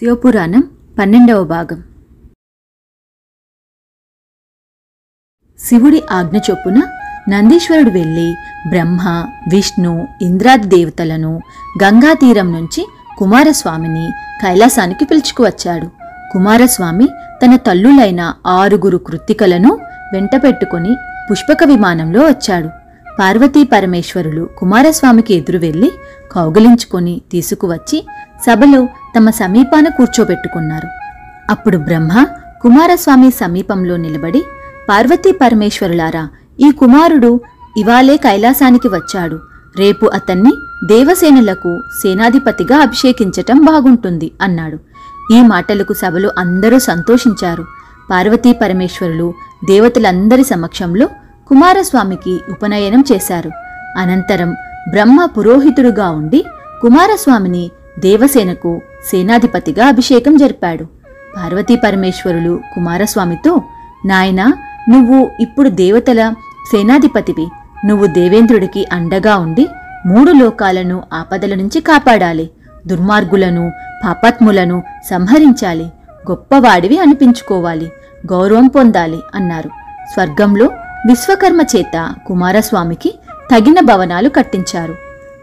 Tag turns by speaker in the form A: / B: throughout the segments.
A: శివపురాణం పన్నెండవ భాగం. శివుడి ఆజ్ఞ చొప్పున నందీశ్వరుడు వెళ్ళి బ్రహ్మ విష్ణు ఇంద్రాది దేవతలను గంగా తీరం నుంచి కుమారస్వామిని కైలాసానికి పిలుచుకువచ్చాడు. కుమారస్వామి తన తల్లులైన ఆరుగురు కృత్తికలను వెంటపెట్టుకుని పుష్పక విమానంలో వచ్చాడు. పార్వతీ పరమేశ్వరులు కుమారస్వామికి ఎదురు వెళ్ళి కౌగిలించుకొని తీసుకువచ్చి సభలో తమ సమీపాన కూర్చోబెట్టుకున్నారు. అప్పుడు బ్రహ్మ కుమారస్వామి సమీపంలో నిలబడి పార్వతీ పరమేశ్వరులారా ఈ కుమారుడు ఇవాళే కైలాసానికి వచ్చాడు. రేపు అతన్ని దేవసేనులకు సేనాధిపతిగా అభిషేకించటం బాగుంటుంది అన్నాడు. ఈ మాటలకు సభలో అందరూ సంతోషించారు. పార్వతీ పరమేశ్వరులు దేవతలందరి సమక్షంలో కుమారస్వామికి ఉపనయనం చేశారు. అనంతరం బ్రహ్మ పురోహితుడుగా ఉండి కుమారస్వామిని దేవసేనకు సేనాధిపతిగా అభిషేకం జరిపాడు. పార్వతీ పరమేశ్వరులు కుమారస్వామితో నాయనా నువ్వు ఇప్పుడు దేవతల సేనాధిపతివి. నువ్వు దేవేంద్రుడికి అండగా ఉండి మూడు లోకాలను ఆపదల నుంచి కాపాడాలి. దుర్మార్గులను పాపాత్ములను సంహరించాలి. గొప్పవాడివి అనిపించుకోవాలి. గౌరవం పొందాలి అన్నారు. స్వర్గంలో విశ్వకర్మ చేత కుమారస్వామికి తగిన భవనాలు కట్టించారు.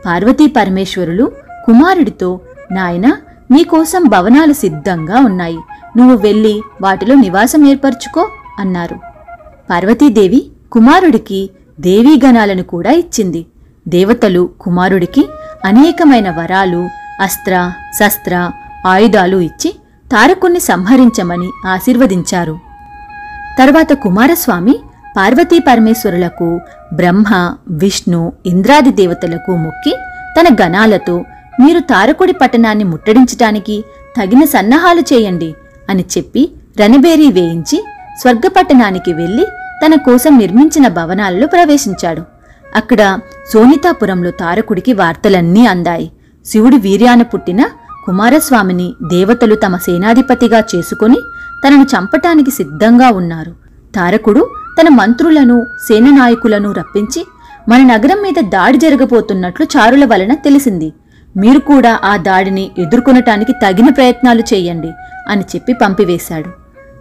A: పార్వతీ పరమేశ్వరులు కుమారుడితో నాయన నీకోసం భవనాలు సిద్ధంగా ఉన్నాయి. నువ్వు వెళ్ళి వాటిలో నివాసం ఏర్పరచుకో అన్నారు. పార్వతీదేవి కుమారుడికి దేవీగణాలను కూడా ఇచ్చింది. దేవతలు కుమారుడికి అనేకమైన వరాలు అస్త్ర శస్త్ర ఆయుధాలు ఇచ్చి తారకుణ్ణి సంహరించమని ఆశీర్వదించారు. తర్వాత కుమారస్వామి పార్వతీ పరమేశ్వరులకు బ్రహ్మ విష్ణు ఇంద్రాది దేవతలకు మొక్కి తన గణాలతో మీరు తారకుడి పట్టణాన్ని ముట్టడించటానికి తగిన సన్నాహాలు చేయండి అని చెప్పి రణబేరీ వేయించి స్వర్గపట్టణానికి వెళ్ళి తన కోసం నిర్మించిన భవనాలలో ప్రవేశించాడు. అక్కడ సోనితాపురంలో తారకుడికి వార్తలన్నీ అందాయి. శివుడి వీర్యాన పుట్టిన కుమారస్వామిని దేవతలు తమ సేనాధిపతిగా చేసుకుని తనను చంపటానికి సిద్ధంగా ఉన్నారు. తారకుడు తన మంత్రులను సేననాయకులను రప్పించి మన నగరం మీద దాడి జరగబోతున్నట్లు చారుల వలన తెలిసింది. మీరు కూడా ఆ దాడిని ఎదుర్కొనటానికి తగిన ప్రయత్నాలు చేయండి అని చెప్పి పంపివేశాడు.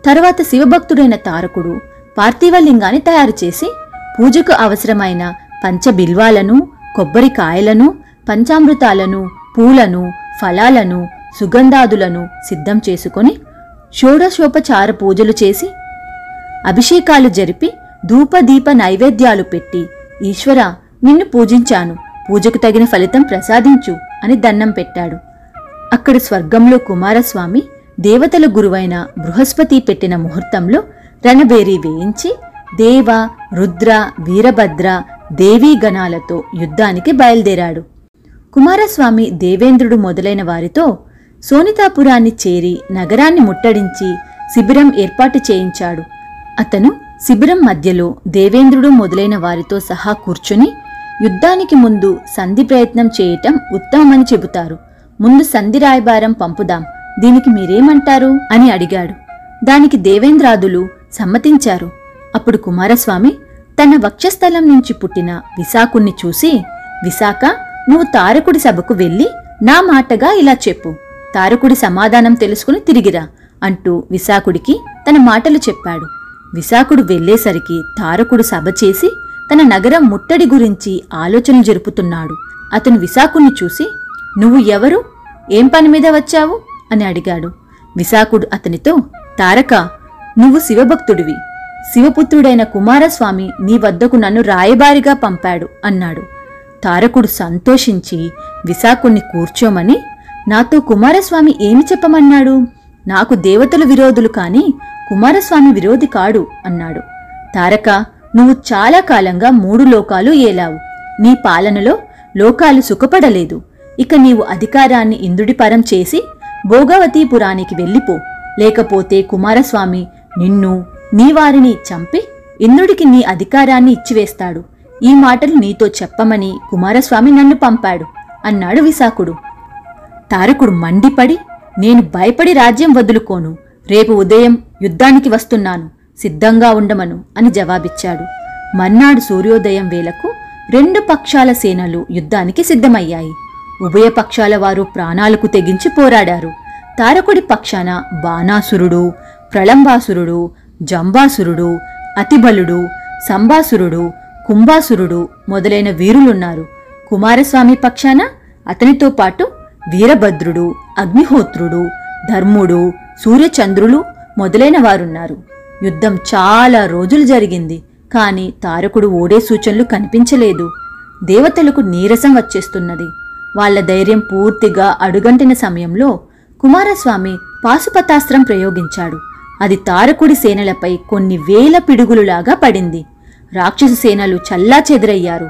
A: తర్వాత శివభక్తుడైన తారకుడు పార్థివలింగాన్ని తయారు చేసి పూజకు అవసరమైన పంచబిల్వాలను కొబ్బరికాయలను పంచామృతాలను పూలను ఫలాలను సుగంధాదులను సిద్ధం చేసుకొని షోడశోపచార పూజలు చేసి అభిషేకాలు జరిపి ధూపదీప నైవేద్యాలు పెట్టి ఈశ్వర నిన్ను పూజించాను. పూజకు తగిన ఫలితం ప్రసాదించు అని దన్నం పెట్టాడు. అక్కడ స్వర్గంలో కుమారస్వామి దేవతల గురువైన బృహస్పతి పెట్టిన ముహూర్తంలో రణబేరీ వేయించి దేవ రుద్ర వీరభద్ర దేవీ గణాలతో యుద్ధానికి బయలుదేరాడు. కుమారస్వామి దేవేంద్రుడు మొదలైన వారితో సోనితాపురాన్ని చేరి నగరాన్ని ముట్టడించి శిబిరం ఏర్పాటు చేయించాడు. అతను శిబిరం మధ్యలో దేవేంద్రుడు మొదలైన వారితో సహా కూర్చుని యుద్ధానికి ముందు సంధి ప్రయత్నం చేయటం ఉత్తమమని చెబుతారు. ముందు సంధి రాయబారం పంపుదాం. దీనికి మీరేమంటారు? అని అడిగాడు. దానికి దేవేంద్రాదులు సమ్మతించారు. అప్పుడు కుమారస్వామి తన వక్షస్థలం నుంచి పుట్టిన విశాఖుణ్ణి చూసి విశాఖ నువ్వు తారకుడి సభకు వెళ్ళి నా మాటగా ఇలా చెప్పు. తారకుడి సమాధానం తెలుసుకుని తిరిగిరా అంటూ విశాఖుడికి తన మాటలు చెప్పాడు. విశాఖుడు వెళ్ళేసరికి తారకుడు సభ చేసి తన నగరం ముట్టడి గురించి ఆలోచనలు జరుపుతున్నాడు. అతను విశాఖుణ్ణి చూసి నువ్వు ఎవరు? ఏం పని మీద వచ్చావు? అని అడిగాడు. విశాఖుడు అతనితో తారక నువ్వు శివభక్తుడివి. శివపుత్రుడైన కుమారస్వామి నీ వద్దకు నన్ను రాయబారిగా పంపాడు అన్నాడు. తారకుడు సంతోషించి విశాఖుణ్ణి కూర్చోమని? నాతో కుమారస్వామి ఏమి చెప్పమన్నాడు? నాకు దేవతలు విరోధులు కాని కుమారస్వామి విరోధి కాడు అన్నాడు. తారక నువ్వు చాలా కాలంగా మూడు లోకాలు ఏలావు. నీ పాలనలో లోకాలు సుఖపడలేదు. ఇక నీవు అధికారాన్ని ఇంద్రుడిపరం చేసి భోగవతీపురానికి వెళ్ళిపో. లేకపోతే కుమారస్వామి నిన్ను నీ వారిని చంపి ఇంద్రుడికి నీ అధికారాన్ని ఇచ్చివేస్తాడు. ఈ మాటలు నీతో చెప్పమని కుమారస్వామి నన్ను పంపాడు అన్నాడు విశాఖుడు. తారకుడు మండిపడి నేను భయపడి రాజ్యం వదులుకోను. రేపు ఉదయం యుద్ధానికి వస్తున్నాను సిద్ధంగా ఉండమను అని జవాబిచ్చాడు. మర్నాడు సూర్యోదయం వేళకు రెండు పక్షాల సేనలు యుద్ధానికి సిద్ధమయ్యాయి. ఉభయ పక్షాల వారు ప్రాణాలకు తెగించి పోరాడారు. తారకుడి పక్షాన బాణాసురుడు ప్రళంబాసురుడు జంబాసురుడు అతిబలుడు సంబాసురుడు కుంభాసురుడు మొదలైన వీరులున్నారు. కుమారస్వామి పక్షాన అతనితో పాటు వీరభద్రుడు అగ్నిహోత్రుడు ధర్ముడు సూర్యచంద్రులు మొదలైన వారున్నారు. యుద్ధం చాలా రోజులు జరిగింది. కాని తారకుడు ఓడే సూచనలు కనిపించలేదు. దేవతలకు నీరసం వచ్చేస్తున్నది. వాళ్ళ ధైర్యం పూర్తిగా అడుగంటిన సమయంలో కుమారస్వామి పాశుపతాస్త్రం ప్రయోగించాడు. అది తారకుడి సేనలపై కొన్ని వేల పిడుగులులాగా పడింది. రాక్షస సేనలు చల్లా చెదిరయ్యారు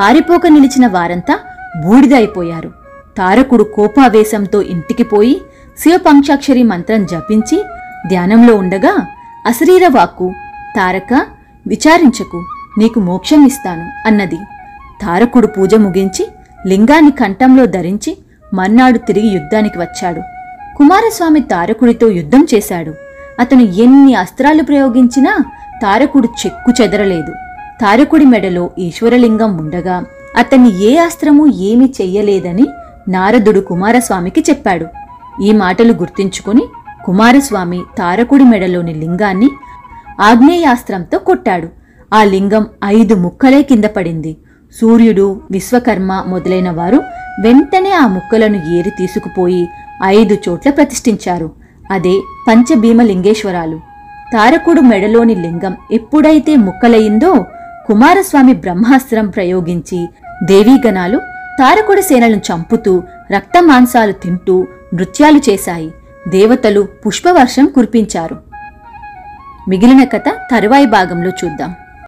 A: పారిపోక నిలిచిన వారంతా బూడిద అయిపోయారు తారకుడు కోపావేశంతో ఇంటికి పోయి శివపంక్షాక్షరి మంత్రం జపించి ధ్యానంలో ఉండగా అశరీర వాక్కు తారక విచారించకు నీకు మోక్షం ఇస్తాను అన్నది. తారకుడు పూజ ముగించి లింగాన్ని కంఠంలో ధరించి మర్నాడు తిరిగి యుద్ధానికి వచ్చాడు. కుమారస్వామి తారకుడితో యుద్ధం చేశాడు. అతను ఎన్ని అస్త్రాలు ప్రయోగించినా తారకుడు చెక్కు చెదరలేదు. తారకుడి మెడలో ఈశ్వరలింగం ఉండగా అతన్ని ఏ అస్త్రము ఏమీ చెయ్యలేదని నారదుడు కుమారస్వామికి చెప్పాడు. ఈ మాటలు గుర్తించుకుని కుమారస్వామి తారకుడి మెడలోని లింగాన్ని ఆగ్నేయాస్త్రంతో కొట్టాడు. ఆ లింగం ఐదు ముక్కలే కింద పడింది. సూర్యుడు విశ్వకర్మ మొదలైన వారు వెంటనే ఆ ముక్కలను ఏరి తీసుకుపోయి ఐదు చోట్ల ప్రతిష్ఠించారు. అదే పంచభీమలింగేశ్వరాలు. తారకుడు మెడలోని లింగం ఎప్పుడైతే ముక్కలయిందో కుమారస్వామి బ్రహ్మాస్త్రం ప్రయోగించి దేవీగణాలు తారకుడి సేనలను చంపుతూ రక్తమాంసాలు తింటూ నృత్యాలు చేశాయి. దేవతలు పుష్పవర్షం కురిపించారు. మిగిలిన కథ తరువాయి భాగంలో చూద్దాం.